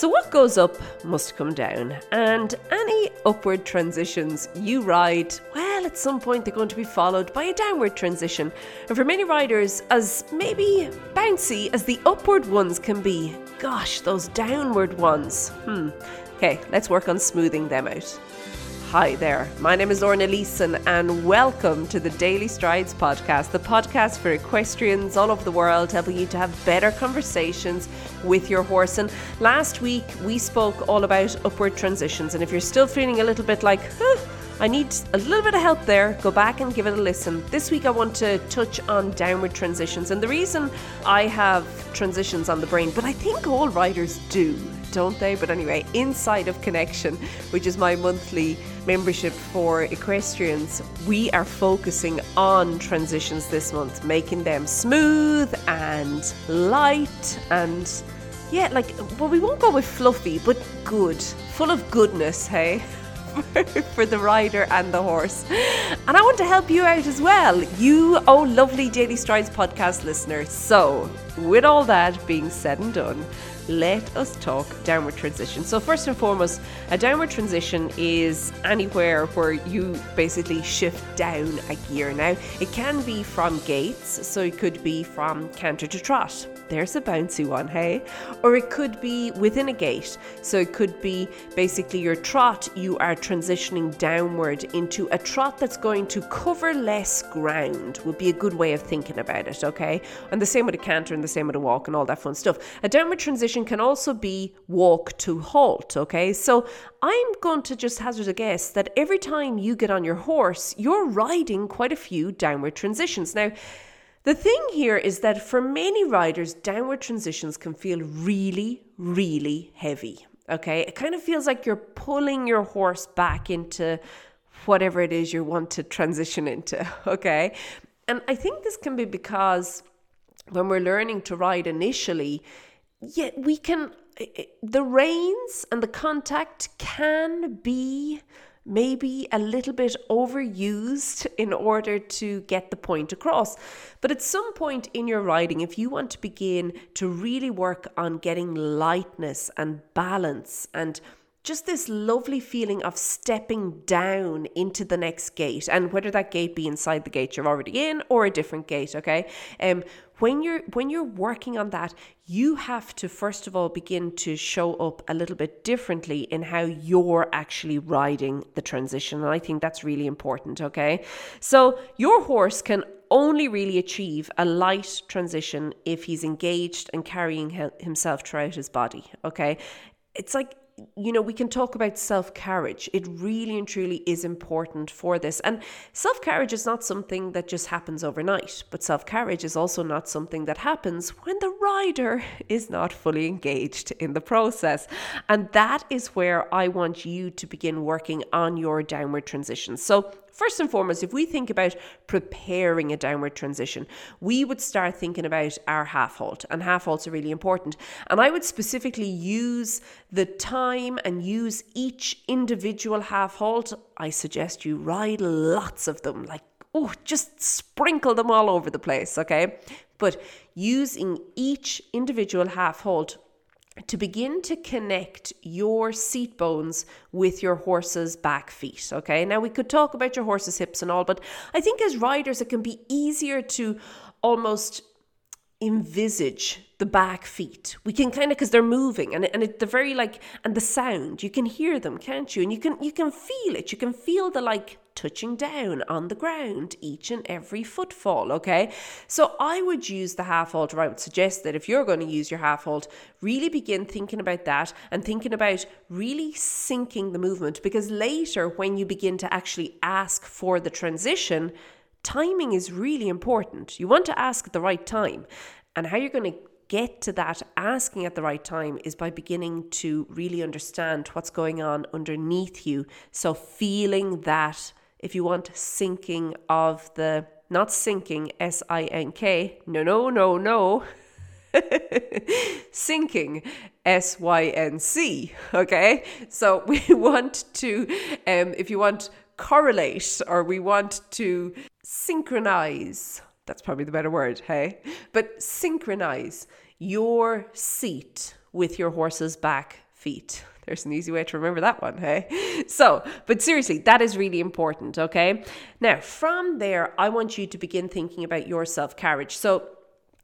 So, what goes up must come down, and any upward transitions you ride, well, at some point they're going to be followed by a downward transition. And for many riders, as maybe bouncy as the upward ones can be, gosh, those downward ones, hmm. Okay, let's work on smoothing them out. Hi there, my name is Orna Leeson, and welcome to the Daily Strides podcast, the podcast for equestrians all over the world, helping you to have better conversations with your horse. And last week we spoke all about upward transitions, and if you're still feeling a little bit like, huh, I need a little bit of help there. Go back and give it a listen. This week I want to touch on downward transitions. And the reason I have transitions on the brain, but I think all riders do, don't they? But anyway, Inside of Connection, which is my monthly membership for equestrians, we are focusing on transitions this month, making them smooth and light and yeah, like, well, we won't go with fluffy, but good, full of goodness, hey? for the rider and the horse. And I want to help you out as well, you, oh lovely Daily Strides podcast listener. So, with all that being said and done, let us talk downward transition. So, first and foremost, a downward transition is anywhere where you basically shift down a gear. Now, it can be from gaits, so it could be from canter to trot. There's a bouncy one, hey? Or it could be within a gait. So, it could be basically your trot, you are transitioning downward into a trot that's going to cover less ground, would be a good way of thinking about it, okay? And the same with a canter and the same with a walk and all that fun stuff. A downward transition can also be walk to halt, okay? So I'm going to just hazard a guess that every time you get on your horse, you're riding quite a few downward transitions. Now, the thing here is that for many riders, downward transitions can feel really, really heavy. Okay, it kind of feels like you're pulling your horse back into whatever it is you want to transition into. Okay, and I think this can be because when we're learning to ride initially, yeah, we can, eh, eh, the reins and the contact can be maybe a little bit overused in order to get the point across. But at some point in your riding, if you want to begin to really work on getting lightness and balance and just this lovely feeling of stepping down into the next gait and whether that gait be inside the gait you're already in or a different gait okay? Um when you're when you're working on that you have to first of all begin to show up a little bit differently in how you're actually riding the transition and i think that's really important okay? So your horse can only really achieve a light transition if he's engaged and carrying himself throughout his body okay? It's like you know, we can talk about self carriage. It really and truly is important for this. And self carriage is not something that just happens overnight, but self carriage is also not something that happens when the rider is not fully engaged in the process. And that is where I want you to begin working on your downward transition. So, First and foremost, if we think about preparing a downward transition, we would start thinking about our half halt, and half halts are really important. And I would specifically use the time and use each individual half halt. I suggest you ride lots of them, like, oh, just sprinkle them all over the place, okay? But using each individual half halt to begin to connect your seat bones with your horse's back feet. Okay, now we could talk about your horse's hips and all, but I think as riders, it can be easier to almost envisage the back feet. We can kind of because they're moving and and it, they're very like and the sound you can hear them, can't you? And you can you can feel it. You can feel the like touching down on the ground each and every footfall. Okay, so I would use the half halt. Or I would suggest that if you're going to use your half halt, really begin thinking about that and thinking about really syncing the movement because later when you begin to actually ask for the transition timing is really important. You want to ask at the right time. And how you're going to get to that asking at the right time is by beginning to really understand what's going on underneath you. So, feeling that, if you want, sinking of the, not sinking, S I N K, no, no, no, no. sinking S Y N C. Okay, so we want to, um, if you want correlate or we want to synchronize. That's probably the better word, hey? But synchronize your seat with your horse's back feet. There's an easy way to remember that one, hey? So, but seriously, that is really important, okay? Now, from there, I want you to begin thinking about your self carriage. So,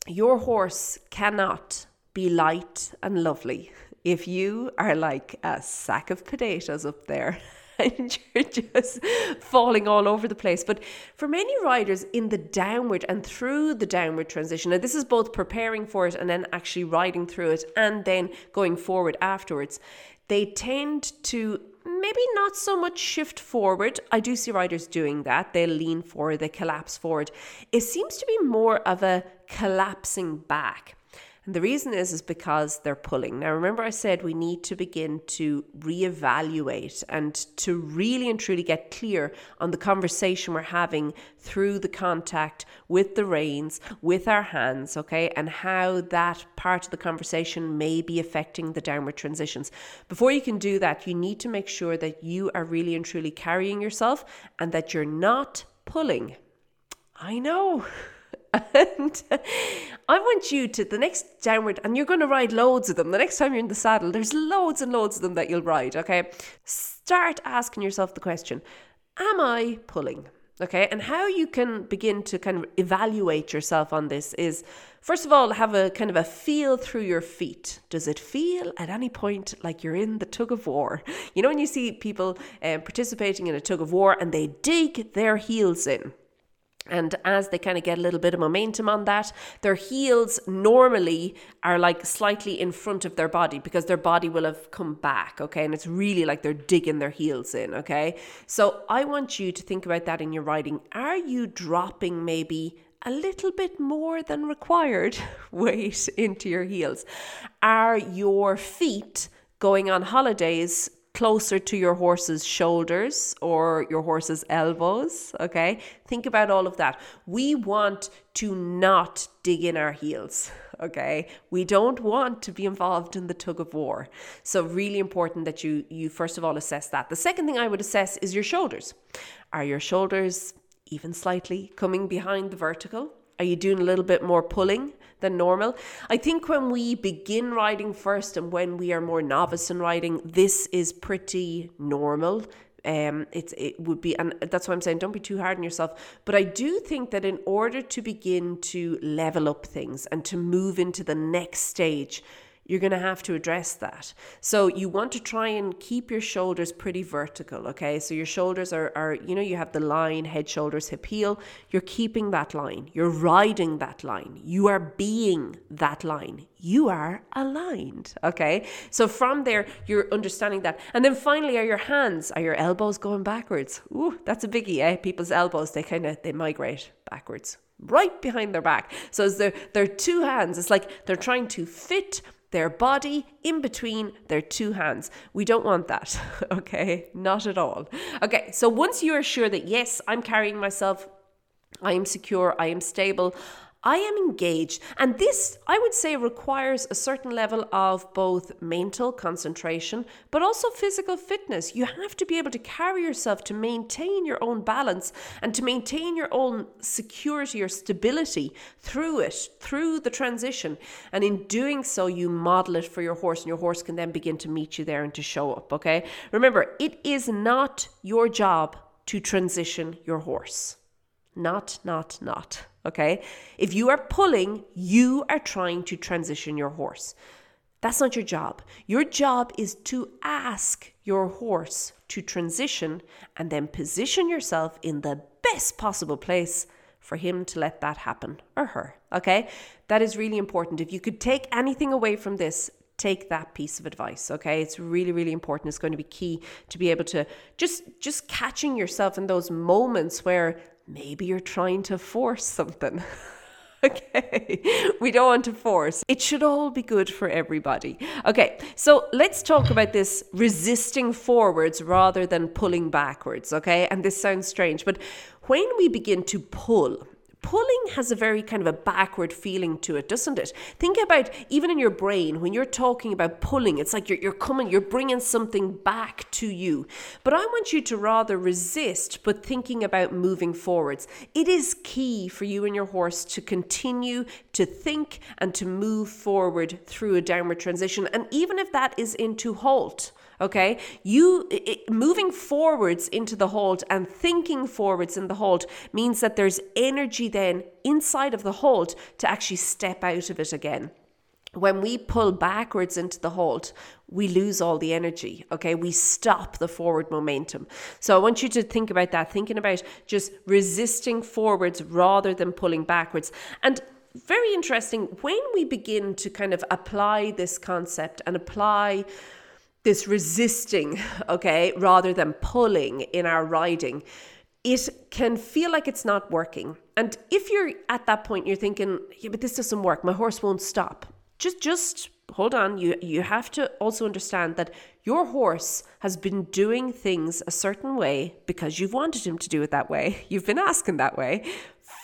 your horse cannot be light and lovely if you are like a sack of potatoes up there and you're just falling all over the place. But for many riders in the downward and through the downward transition, now this is both preparing for it and then actually riding through it and then going forward afterwards, they tend to maybe not so much shift forward. I do see riders doing that. They lean forward, they collapse forward. It seems to be more of a collapsing back. And the reason is is because they're pulling. Now remember I said we need to begin to reevaluate and to really and truly get clear on the conversation we're having through the contact with the reins, with our hands, okay? And how that part of the conversation may be affecting the downward transitions. Before you can do that, you need to make sure that you are really and truly carrying yourself and that you're not pulling. I know. and I want you to the next downward, and you're going to ride loads of them. The next time you're in the saddle, there's loads and loads of them that you'll ride. Okay, start asking yourself the question: Am I pulling? Okay, and how you can begin to kind of evaluate yourself on this is first of all, have a kind of a feel through your feet. Does it feel at any point like you're in the tug of war? You know, when you see people um, participating in a tug of war and they dig their heels in. And as they kind of get a little bit of momentum on that, their heels normally are like slightly in front of their body because their body will have come back. Okay. And it's really like they're digging their heels in. Okay. So I want you to think about that in your riding. Are you dropping maybe a little bit more than required weight into your heels? Are your feet going on holidays closer to your horse's shoulders or your horse's elbows. Okay, think about all of that. We want to not dig in our heels. Okay, we don't want to be involved in the tug of war. So, really important that you you first of all assess that. The second thing I would assess is your shoulders. Are your shoulders even slightly coming behind the vertical? Are you doing a little bit more pulling than normal? I think when we begin riding first and when we are more novice in riding, this is pretty normal. Um, it's it would be, and that's why I'm saying don't be too hard on yourself. But I do think that in order to begin to level up things and to move into the next stage, you're going to have to address that. So you want to try and keep your shoulders pretty vertical, okay? So your shoulders are, are you know, you have the line, head, shoulders, hip, heel. You're keeping that line. You're riding that line. You are being that line. You are aligned, okay? So from there, you're understanding that. And then finally, are your hands, are your elbows going backwards? Ooh, that's a biggie, eh? People's elbows, they kind of, they migrate backwards right behind their back. So as their their two hands, it's like they're trying to fit their body in between their two hands. We don't want that, okay? Not at all. Okay, so once you are sure that yes, I'm carrying myself, I am secure, I am stable, I am engaged. And this, I would say, requires a certain level of both mental concentration, but also physical fitness. You have to be able to carry yourself to maintain your own balance and to maintain your own security or stability through it, through the transition. And in doing so, you model it for your horse, and your horse can then begin to meet you there and to show up. Okay. Remember, it is not your job to transition your horse. Not, not, not. Okay. If you are pulling, you are trying to transition your horse. That's not your job. Your job is to ask your horse to transition and then position yourself in the best possible place for him to let that happen or her. Okay? That is really important. If you could take anything away from this, take that piece of advice okay it's really really important it's going to be key to be able to just just catching yourself in those moments where maybe you're trying to force something. okay, we don't want to force. It should all be good for everybody. Okay, so let's talk about this resisting forwards rather than pulling backwards. Okay, and this sounds strange, but when we begin to pull, pulling has a very kind of a backward feeling to it, doesn't it? Think about even in your brain when you're talking about pulling, it's like you're, you're coming, you're bringing something back to you. But I want you to rather resist, but thinking about moving forwards. It is key for you and your horse to continue to think and to move forward through a downward transition. And even if that is into halt, okay you it, moving forwards into the halt and thinking forwards in the halt means that there's energy then inside of the halt to actually step out of it again when we pull backwards into the halt, we lose all the energy. Okay, we stop the forward momentum. So I want you to think about that, thinking about just resisting forwards rather than pulling backwards. And very interesting, when we begin to kind of apply this concept and apply this resisting, okay, rather than pulling in our riding, it can feel like it's not working. And if you're at that point, you're thinking, yeah, but this doesn't work. My horse won't stop. Just, just hold on. You, you have to also understand that your horse has been doing things a certain way because you've wanted him to do it that way. You've been asking that way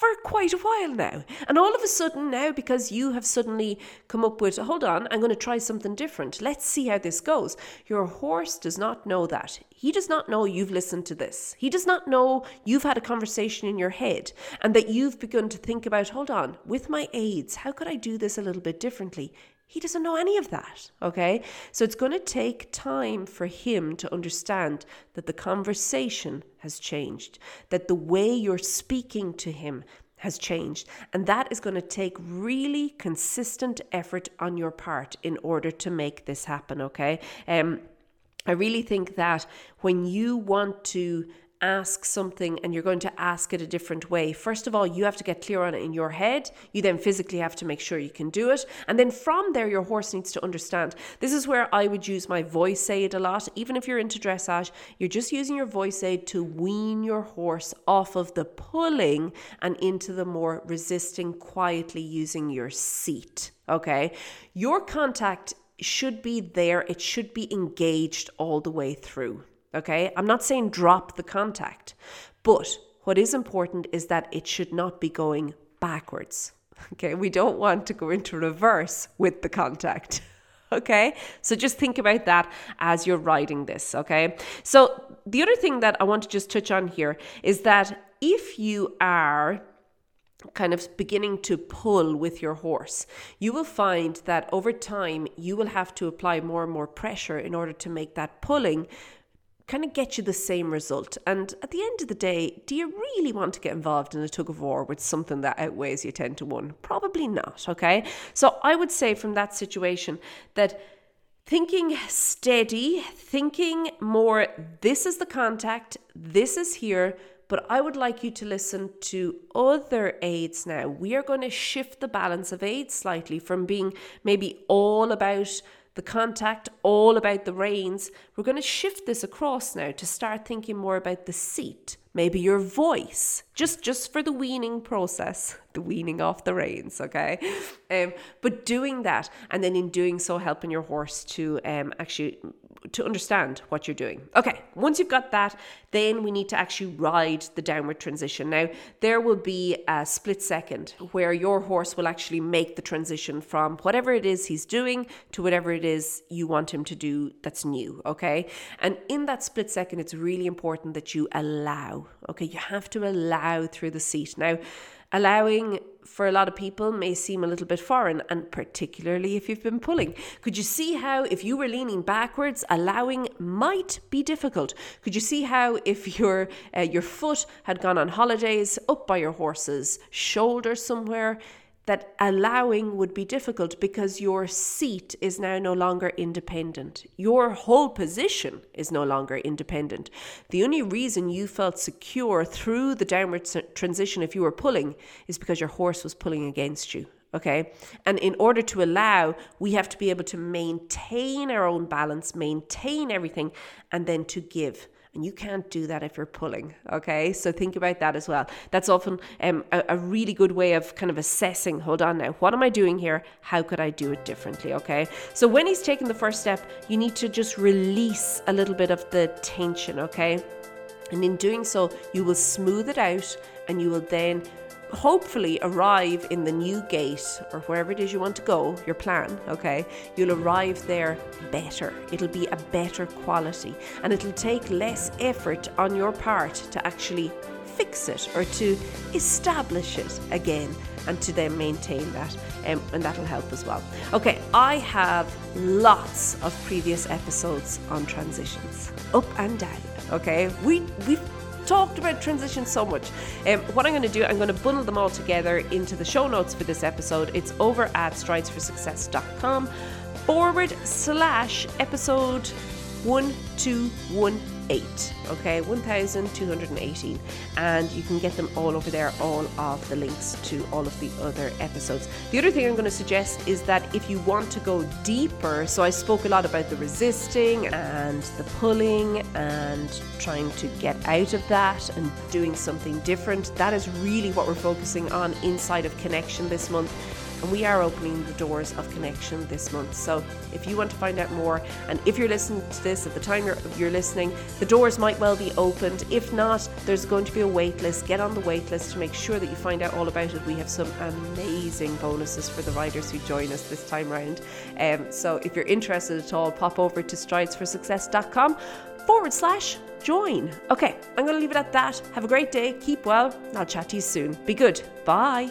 for quite a while now. And all of a sudden, now, because you have suddenly come up with, hold on, I'm going to try something different. Let's see how this goes. Your horse does not know that. He does not know you've listened to this. He does not know you've had a conversation in your head and that you've begun to think about, hold on, with my aids, how could I do this a little bit differently? He doesn't know any of that, okay? So it's going to take time for him to understand that the conversation has changed, that the way you're speaking to him has changed. And that is going to take really consistent effort on your part in order to make this happen, okay? Um, I really think that when you want to ask something and you're going to ask it a different way, first of all, you have to get clear on it in your head. You then physically have to make sure you can do it. And then from there, your horse needs to understand. This is where I would use my voice aid a lot. Even if you're into dressage, you're just using your voice aid to wean your horse off of the pulling and into the more resisting, quietly using your seat. Okay. Your contact should be there, it should be engaged all the way through. Okay, I'm not saying drop the contact, but what is important is that it should not be going backwards. Okay, we don't want to go into reverse with the contact. Okay, so just think about that as you're writing this. Okay, so the other thing that I want to just touch on here is that if you are kind of beginning to pull with your horse, you will find that over time you will have to apply more and more pressure in order to make that pulling kind of get you the same result. And at the end of the day, do you really want to get involved in a tug of war with something that outweighs you 10 to 1? Probably not, okay? So I would say from that situation that thinking steady, thinking more, this is the contact, this is here. But I would like you to listen to other aids now. We are going to shift the balance of aids slightly from being maybe all about the contact, all about the reins. We're going to shift this across now to start thinking more about the seat, maybe your voice, just just for the weaning process, the weaning off the reins, okay? Um, but doing that, and then in doing so, helping your horse to um, actually to understand what you're doing. Okay, once you've got that, then we need to actually ride the downward transition. Now, there will be a split second where your horse will actually make the transition from whatever it is he's doing to whatever it is you want him to do that's new, okay? And in that split second, it's really important that you allow, okay? You have to allow through the seat. Now, allowing for a lot of people may seem a little bit foreign, and particularly if you've been pulling. Could you see how, if you were leaning backwards, allowing might be difficult? Could you see how, if your uh, your foot had gone on holidays up by your horse's shoulder somewhere, that allowing would be difficult because your seat is now no longer independent. Your whole position is no longer independent. The only reason you felt secure through the downward transition if you were pulling is because your horse was pulling against you. Okay. And in order to allow, we have to be able to maintain our own balance, maintain everything, and then to give. And you can't do that if you're pulling. Okay. So think about that as well. That's often um, a, a really good way of kind of assessing hold on now, what am I doing here? How could I do it differently? Okay. So when he's taking the first step, you need to just release a little bit of the tension. Okay. And in doing so, you will smooth it out and you will then hopefully arrive in the new gait or wherever it is you want to go, your plan, okay? You'll arrive there better. It'll be a better quality and it'll take less effort on your part to actually fix it or to establish it again and to then maintain that um, and that'll help as well okay i have lots of previous episodes on transitions up and down okay we we've talked about transition so much. Um, what I'm going to do, I'm going to bundle them all together into the show notes for this episode. It's over at stridesforsuccess.com forward slash episode 1218 eight. Okay, 1,218. And you can get them all over there, all of the links to all of the other episodes. The other thing I'm going to suggest is that if you want to go deeper, so I spoke a lot about the resisting and the pulling and trying to get out of that and doing something different. That is really what we're focusing on inside of Connection this month and we are opening the doors of connection this month. So if you want to find out more, and if you're listening to this at the time you're, you're listening, the doors might well be opened. If not, there's going to be a wait list. Get on the wait list to make sure that you find out all about it. We have some amazing bonuses for the riders who join us this time round. Um, so if you're interested at all, pop over to stridesforsuccess.com forward slash join. Okay, I'm going to leave it at that. Have a great day. Keep well. I'll chat to you soon. Be good. Bye.